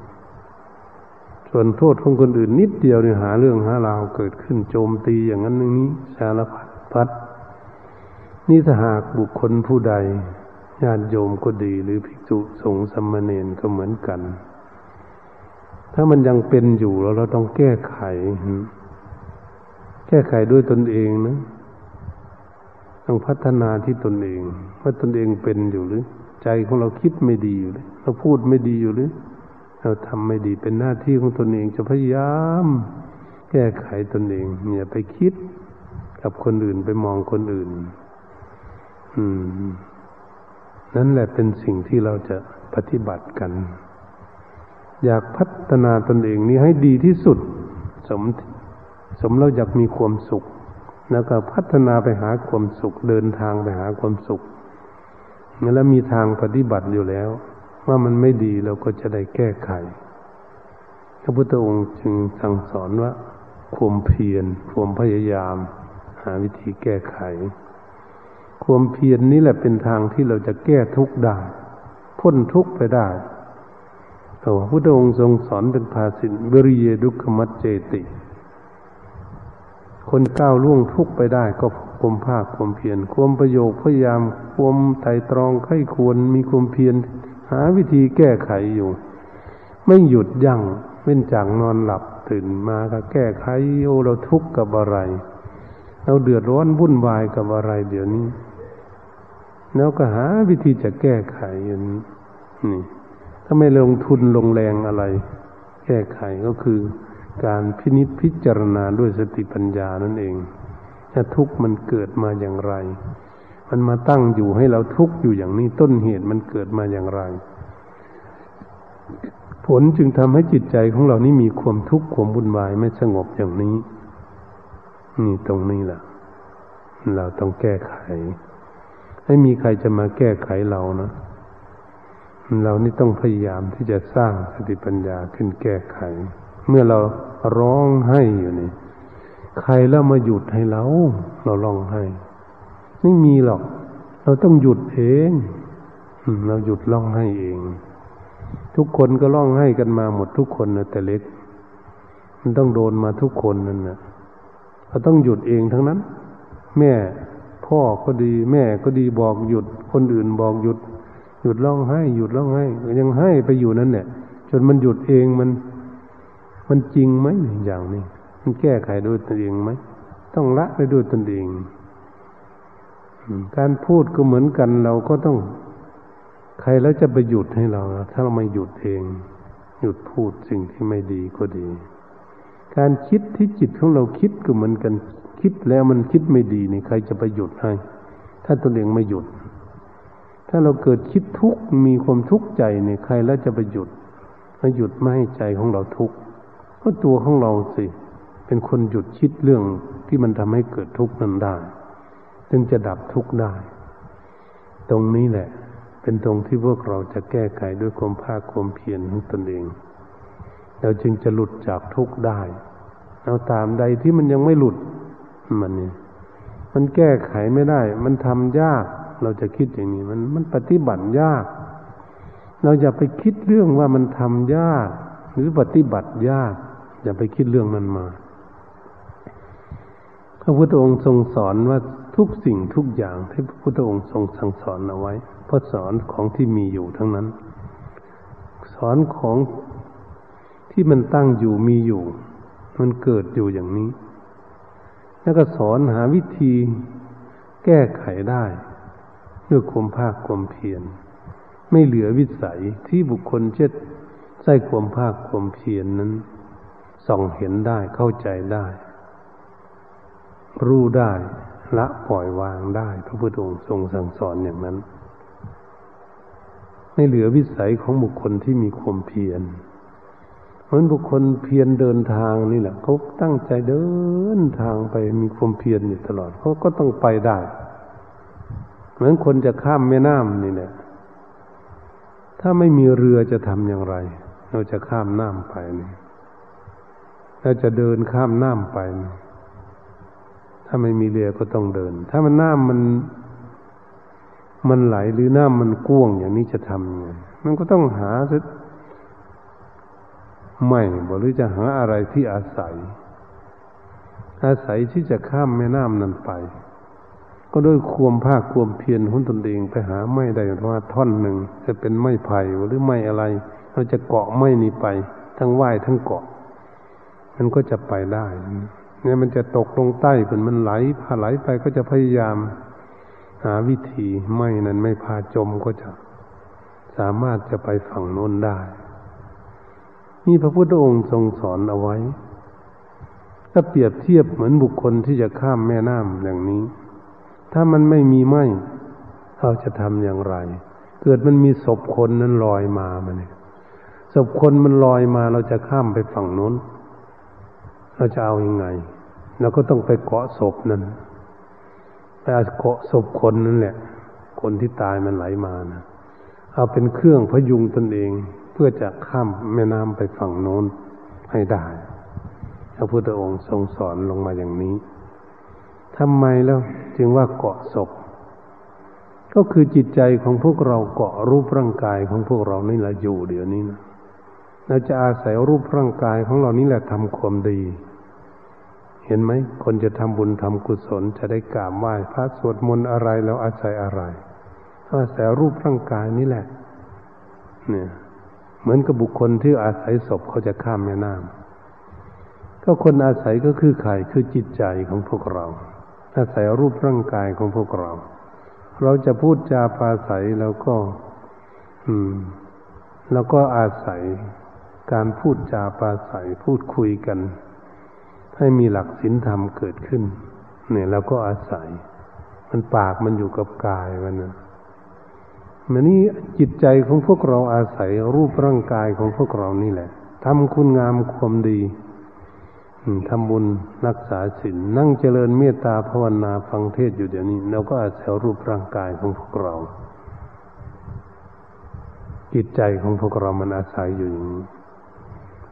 ส่วนโทษของคนอื่นนิดเดียวเนี่ยหาเรื่องหาราวเกิดขึ้นโจมตีอย่างนั้นอย่างนี้ สารพัดพัดนี่ถ้าหากบุคคลผู้ใดญาติโยมก็ดีหรือภิกษุสงฆ์สมณเณรก็เหมือนกัน ถ้ามันยังเป็นอยู่แล้วเราต้องแก้ไข แก้ไขด้วยตนเองนะ ต้องพัฒนาที่ตนเองว่าตนเองเป็นอยู่หรือ ใจของเราคิดไม่ดีอยู่หรือเราพูดไม่ดีอยู่หรือ เราทำไม่ดีเป็นหน้าที่ของตนเองจะพยายาม แก้ไขตนเองอย่าไปคิดกับคนอื่นไปมองคนอื่น อืม นั่นแหละเป็นสิ่งที่เราจะปฏิบัติกัน อยากพัฒนาตนเองนี้ให้ดีที่สุด สมสมเราอยากมีความสุข แล้วก็พัฒนาไปหาความสุข เดินทางไปหาความสุขแล้วมีทางปฏิบัติอยู่แล้ว ว่ามันไม่ดีเราก็จะได้แก้ไข พระพุทธองค์จึงสั่งสอนว่าความเพียรความพยายาม หาวิธีแก้ไข ความเพียรนนี่แหละเป็นทางที่เราจะแก้ทุกข์ได้พ้นทุกข์ไปได้แต่ว่าพุทธองค์ทรงสอนเป็นภาสินบริเยดุขมัจเจติ คนก้าวล่วงทุกไปได้ก็ความภาคความเพียรความประโยคพยายามความไตรตรองไข้ควรมีความเพียรหาวิธีแก้ไขอยู่ ไม่หยุดยัง้งเว้นจากนอนหลับตื่นมาก็แก้ไขโอ้เราทุกข์กับอะไร เราเดือดร้อนวุ่นวายกับอะไร เดี๋ยวนี้แล้วก็หาวิธีจะแก้ไขอยู่นี่ถ้าไม่ลงทุนลงแรงอะไร แก้ไขก็คือ การพินิจพิจารณาด้วยสติปัญญานั่นเองถ้าทุกข์มันเกิดมาอย่างไร มันมาตั้งอยู่ให้เราทุกข์อยู่อย่างนี้ต้นเหตุมันเกิดมาอย่างไร ผลจึงทำให้จิตใจของเรานี่มีความทุกข์ความวุ่นวายไม่สงบอย่างนี้ นี่ตรงนี้แหละเราต้องแก้ไขไม่มีใครจะมาแก้ไขเรานะเรานี่ต้องพยายามที่จะสร้างสติปัญญาขึ้นแก้ไข เมื่อเราร้องให้อยู่นี่ใครแล้วมาหยุดให้เรา เราร้องให้ไม่มีหรอก เราต้องหยุดเองเราหยุดร้องให้เอง ทุกคนก็ร้องให้กันมาหมดทุกคนนะแต่เล็ก มันต้องโดนมาทุกคนนั่นนะเราต้องหยุดเองทั้งนั้น แม่พ่อก็ดีแม่ก็ดีบอกหยุด คนอื่นบอกหยุด หยุดร้องให้ หยุดร้องให้ยังให้ไปอยู่นั่นเนี่ยจนมันหยุดเองมัน มันจริงไหมอย่างนี้ มันแก้ไขด้วยตนเองไหม ต้องละไปด้วยตนเอง การพูดก็เหมือนกันเราก็ต้อง ใครแล้วจะไปหยุดให้เราถ้าเราไม่หยุดเอง หยุดพูดสิ่งที่ไม่ดีก็ดี การคิดที่จิตของเราคิดก็เหมือนกัน คิดแล้วมันคิดไม่ดีนี่ใครจะไปหยุดให้ ถ้าตัวเองไม่หยุด ถ้าเราเกิดคิดทุกข์มีความทุกข์ใจนี่ใครแล้วจะไปหยุดมาหยุดไม่ให้ใจของเราทุกข์ ก็ตัวของเราสิ เป็นคนหยุดคิดเรื่องที่มันทำให้เกิดทุกข์นั้นได้จึงจะดับทุกข์ได้ ตรงนี้แหละ เป็นตรงที่พวกเราจะแก้ไขด้วยความภาคความเพียรของตนเอง เราจึงจะหลุดจากทุกข์ได้เอาตามใดที่มันยังไม่หลุดมันเนี่ยมันแก้ไขไม่ได้ มันทำยาก เราจะคิดอย่างนี้ มันมันปฏิบัติยาก เราอย่าไปคิดเรื่องว่ามันทำยาก หรือปฏิบัติยาก อย่าไปคิดเรื่องนั้นมา พระพุทธองค์ทรงสอนว่าทุกสิ่งทุกอย่างที่พระพุทธองค์ทรงสั่งสอนเอาไว้ราะสอนของที่มีอยู่ทั้งนั้น สอนของที่มันตั้งอยู่มีอยู่ มันเกิดอยู่อย่างนี้ แล้วก็สอนหาวิธีแก้ไขได้ด้วยความภาคความเพียรไม่เหลือวิสัยที่บุคคลจะใส่ความภาคความเพียรนนั้น ส่องเห็นได้เข้าใจได้ รู้ได้ ละปล่อยวางได้ พระพุทธองค์ทรงสั่งสอนอย่างนั้น ไม่เหลือวิสัยของบุคคลที่มีความเพียรเหมือนบุคคลเพียรเดินทางนี่แหละเขาตั้งใจเดินทางไปมีความเพียรอยู่ตลอดเขาก็ต้องไปได้ เหมือนคนจะข้ามแม่น้ำนี่แหละถ้าไม่มีเรือจะทำอย่างไร เราจะข้ามน้ำไปนี่ เราจะเดินข้ามน้ำไป ถ้าไม่มีเรือก็ต้องเดิน ถ้ามันน้ำมัน มันไหลหรือน้ำมันก้วงอย่างนี้จะทำยังไงมันก็ต้องหาสักไม่บหรือจะหาอะไรที่อาศัย อาศัยที่จะข้ามแม่น้ำนั้นไป ก็ด้วยความภาคความเพียรหุ้นตนเองไปหาไม้ได้เพราะว่าท่อนหนึ่งจะเป็นไม้ไผ่หรือไม้อะไร เราจะเกาะไม้นี้ไป ทั้งว่ายทั้งเกาะ มันก็จะไปได้ เนี่ยมันจะตกลงใต้ผลมันไหลพาไหลไปก็จะพยายาม หาวิธีไม่นั้นไม่พาจมก็จะสามารถจะไปฝั่งโน้นได้นี่พระพุทธองค์ทรงสอนเอาไว้ ถ้าเปรียบเทียบเหมือนบุคคลที่จะข้ามแม่น้ำอย่างนี้ ถ้ามันไม่มีไม้เราจะทำอย่างไร เกิดมันมีศพคนนั้นลอยมามาเนี่ยศพคนมันลอยมาเราจะข้ามไปฝั่งโน้น เราจะเอาอยัางไงเราก็ต้องไปเกาะศพนั้นไปเกาะศพคนนั่นแหละ คนที่ตายมันไหลมานะเอาเป็นเครื่องพยุงตนเอง เพื่อจะข้ามแม่น้ำไปฝั่งโน้นให้ได้พระพุทธองค์ทรงสอนลงมาอย่างนี้ทำไมแล้วจึงว่าเกาะศพ ก็คือจิตใจของพวกเราเกาะรูปร่างกายของพวกเรานี่แหละอยู่เดี๋ยวนี้นะเราจะอาศัยรูปร่างกายของเรานี่แหละทำความดี เห็นไหมคนจะทำบุญทำกุศลจะได้กราบไหว้พระสวดมนต์อะไรแล้วอาศัยอะไรอาศัยรูปร่างกายนี่แหละ เนี่ย เหมือนกับบุคคลที่อาศัยศพเขาจะข้ามแม่น้ำก็คนอาศัยก็คือใครคือจิตใจของพวกเรา อาศัยรูปร่างกายของพวกเรา เราจะพูดจาปาศัยแล้วก็ อืม แล้วก็อาศัยการพูดจาปาศัยพูดคุยกัน ให้มีหลักศีลธรรมเกิดขึ้น เนี่ยเราก็อาศัย มันปากมันอยู่กับกายมันนะมันนี้จิตใจของพวกเราอาศัยรูปร่างกายของพวกเรานี่แหละทำคุณงามความดีทำบุญรักษาศีลนั่งเจริญเมตตาภาวนาฟังเทศอยู่เดี๋ยวนี้ เราก็อาศัยรูปร่างกายของพวกเรา จิตใจของพวกเรามันอาศัยอยู่อย่างนี้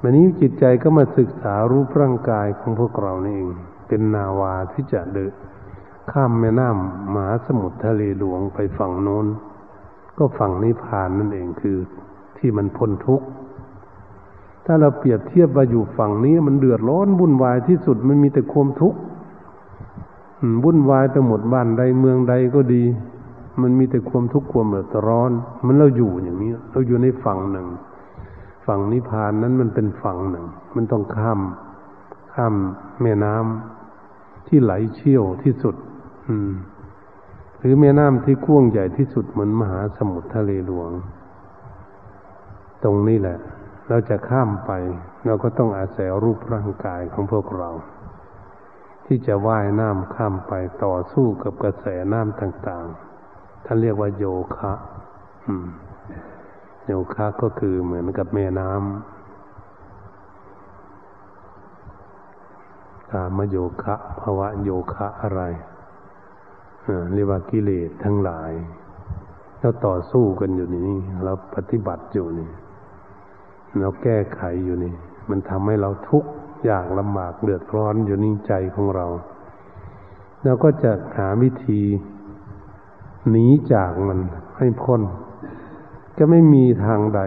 วันนี้จิตใจก็มาศึกษารูปร่างกายของพวกเรานี่เอง เป็นนาวาที่จะเดินข้ามแม่น้ำมหาสมุทรทะเลหลวงไปฝั่งโน้น ก็ฝั่งนิพพานนั่นเองคือที่มันพ้นทุกข์ถ้าเราเปรียบเทียบว่าอยู่ฝั่งนี้ มันเดือดร้อนวุ่นวายที่สุดมันมีแต่ความทุกข์วุ่นวายไปหมดบ้านใดเมืองใดก็ดี มันมีแต่ความทุกข์ความเดือดร้อน มันเราอยู่อย่างนี้เราอยู่ในฝั่งหนึ่ง ฝั่งนิพพานนั้นมันเป็นฝั่งหนึ่ง มันต้องข้าม ข้ามแม่น้ำที่ไหลเชี่ยวที่สุด อืมหรือแม่น้ำที่กว้างใหญ่ที่สุดเหมือนมหาสมุทรทะเลหลวง ตรงนี้แหละ เราจะข้ามไป เราก็ต้องอาศัยรูปร่างกายของพวกเรา ที่จะว่ายน้ำข้ามไปต่อสู้กับกระแสน้ำต่าง ๆ ท่านเรียกว่าโยคะ โยคะก็คือเหมือนกับแม่น้ำกามโยคะภาวะโยคะอะไรเรียกว่ากิเลสทั้งหลายเราต่อสู้กันอยู่นี่เราปฏิบัติอยู่นี่ เราแก้ไขอยู่นี่ มันทำให้เราทุกข์ยากลำบากเดือดร้อนอยู่นี่ใจของเรา เราก็จะหาวิธีหนีจากมันให้พ้น จะไม่มีทางใด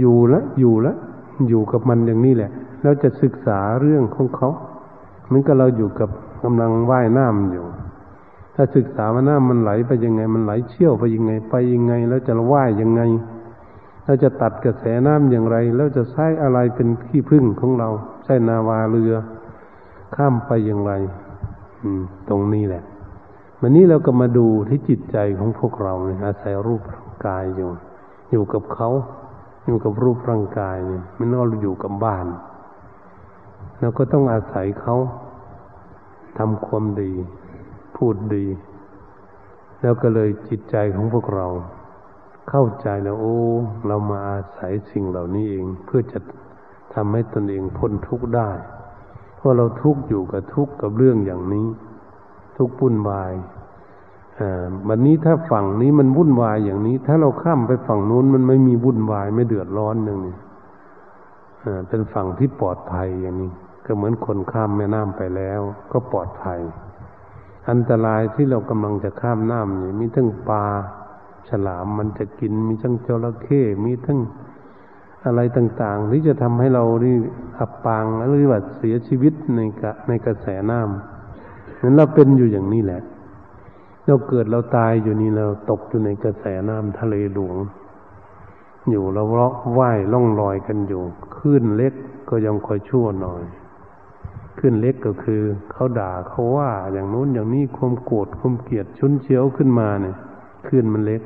อยู่ละอยู่ละ อยู่กับมันอย่างนี้แหละ แล้วจะศึกษาเรื่องของเขาเหมือนกับเราอยู่กับกำลังว่ายน้ำอยู่ ถ้าศึกษาว่าน้ำมันไหลไปยังไง มันไหลเชี่ยวไปยังไง ไปยังไง แล้วจะว่ายยังไงเราจะตัดกระแสน้ำอย่างไร แล้วจะใช้อะไรเป็นที่พึ่งของเรา ใช้นาวาเรือ ข้ามไปอย่างไร อืม ตรงนี้แหละ วันนี้เราก็มาดูที่จิตใจของพวกเราเนี่ยอาศัยรูปร่า กายอยู่ อยู่กับเขา อยู่กับรูปร่างกายเนี่ยมันเราอยู่กับบ้านเราก็ต้องอาศัยเขาทำความดี พูดดี แล้วก็เลยจิตใจของพวกเรา เข้าใจแล้วโอ้ เรามาอาศัยสิ่งเหล่านี้เอง เพื่อจะทำให้ตนเองพ้นทุกข์ได้ เพราะเราทุกข์อยู่กับทุกข์กับเรื่องอย่างนี้ ทุกข์วุ่นวาย วันนี้ถ้าฝั่งนี้มันวุ่นวายอย่างนี้ ถ้าเราข้ามไปฝั่งนู้นมันไม่มีวุ่นวายไม่เดือดร้อนอย่างนี้อ่าเป็นฝั่งที่ปลอดภัยอย่างนี้ ก็เหมือนคนข้ามแม่น้ำไปแล้ว ก็ปลอดภัย อันตรายที่เรากำลังจะข้ามน้ำนี่มีทั้งปลาฉลามมันจะกิน มีทั้งจระเข้มีทั้งอะไรต่างๆ ที่จะทำให้เรานี่อับปางหรือว่าเสียชีวิตในกะในกระแสน้ำนั้นเราเป็นอยู่อย่างนี้แหละ เราเกิดเราตายอยู่นี่เราตกอยู่ในกระแสน้ำทะเลหลวง อยู่เราเลาะว่ายล่องลอยกันอยู่คลื่นเล็กก็ยังคอยชั่วหน่อยขึ้นเล็กก็คือเขาด่าเขาว่าอย่างนู้นอย่างนี้ความโกรธความเกลียดชุนเชียวขึ้นมาเนี่ยขึ้นมันเล็ก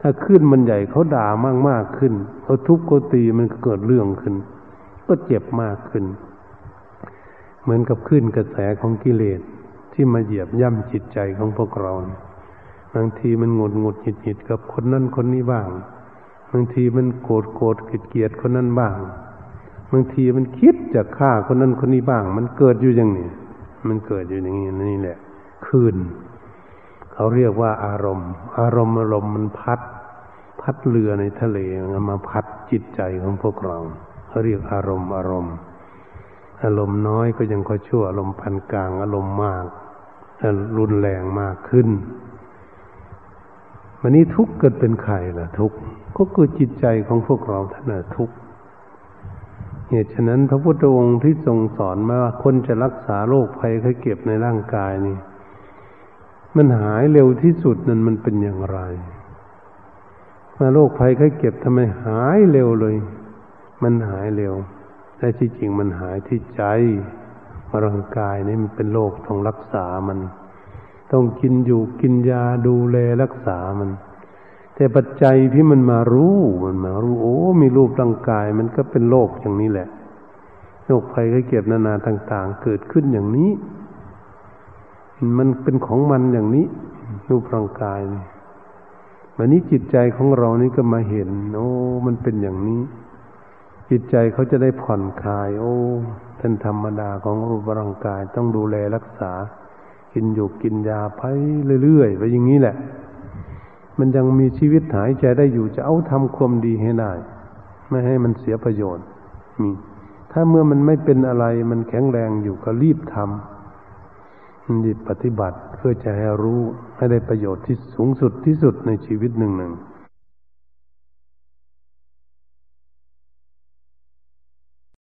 ถ้าขึ้นมันใหญ่เขาด่ามากมากขึ้นเขาทุบเขาตีมันเกิดเรื่องขึ้น ก็เจ็บมากขึ้น เหมือนกับขึ้นกระแสของกิเลส ที่มาเหยียบย่ำจิตใจของพวกเรา บางทีมันหงุดหงุดหิดหิดกับคนนั้นคนนี้บ้าง บางทีมันโกรธโกรธเกลียดเกลียดคนนั้นบ้าง บางทีมันคิดจะฆ่าคนนั้นคนนี้บ้าง มันเกิดอยู่อย่างนี้ มันเกิดอยู่อย่างนี้นี่แหละ คืน เขาเรียกว่าอารมณ์ อารมณ์อารมณ์มันพัด พัดเรือในทะเลมาพัดจิตใจของพวกเราเขาเรียกอารมณ์อารมณ์ อารมณ์น้อยก็ยังก็ชั่วอารมณ์พันกลาง อารมณ์มากรุนแรงมากขึ้นวันนี้ทุกข์เกิดเป็นใครล่ะ ทุกข์ก็คือจิตใจของพวกเราท่านทุกข์เหตุฉะนั้นพระพุทธองค์ที่ทรงสอนมาว่าคนจะรักษาโรคภัยไข้เก็บในร่างกายนี่ มันหายเร็วที่สุดนั้นมันเป็นอย่างไรมาโรคภัยไข้เก็บทำไมหายเร็วเลย มันหายเร็ว แต่ที่จริงมันหายที่ใจร่างกายนี่มันเป็นโรคต้องรักษามัน ต้องกินอยู่กินยาดูแลรักษามัน แต่ปัจจัยที่มันมารู้มันมารู้ โอ้ มีรูปร่างกายมันก็เป็นโรคอย่างนี้แหละโรคภัยไข้เจ็บนานาต่าง ๆ เกิดขึ้นอย่างนี้ มันเป็นของมันอย่างนี้ รูปร่างกายนี่วันนี้จิตใจของเรานี่ก็มาเห็น โอ้ มันเป็นอย่างนี้ จิตใจเขาจะได้ผ่อนคลาย โอ้เป็นธรรมดาของรูปร่างกายต้องดูแลรักษา กินอยู่กินยาไปเรื่อยๆไปอย่างนี้แหละ มันยังมีชีวิตหายใจได้อยู่จะเอาทำความดีให้ได้ ไม่ให้มันเสียประโยชน์มีถ้าเมื่อมันไม่เป็นอะไรมันแข็งแรงอยู่ก็รีบทำรีบปฏิบัติเพื่อจะให้รู้ให้ได้ประโยชน์ที่สูงสุดที่สุดในชีวิตหนึ่งหนึ่ง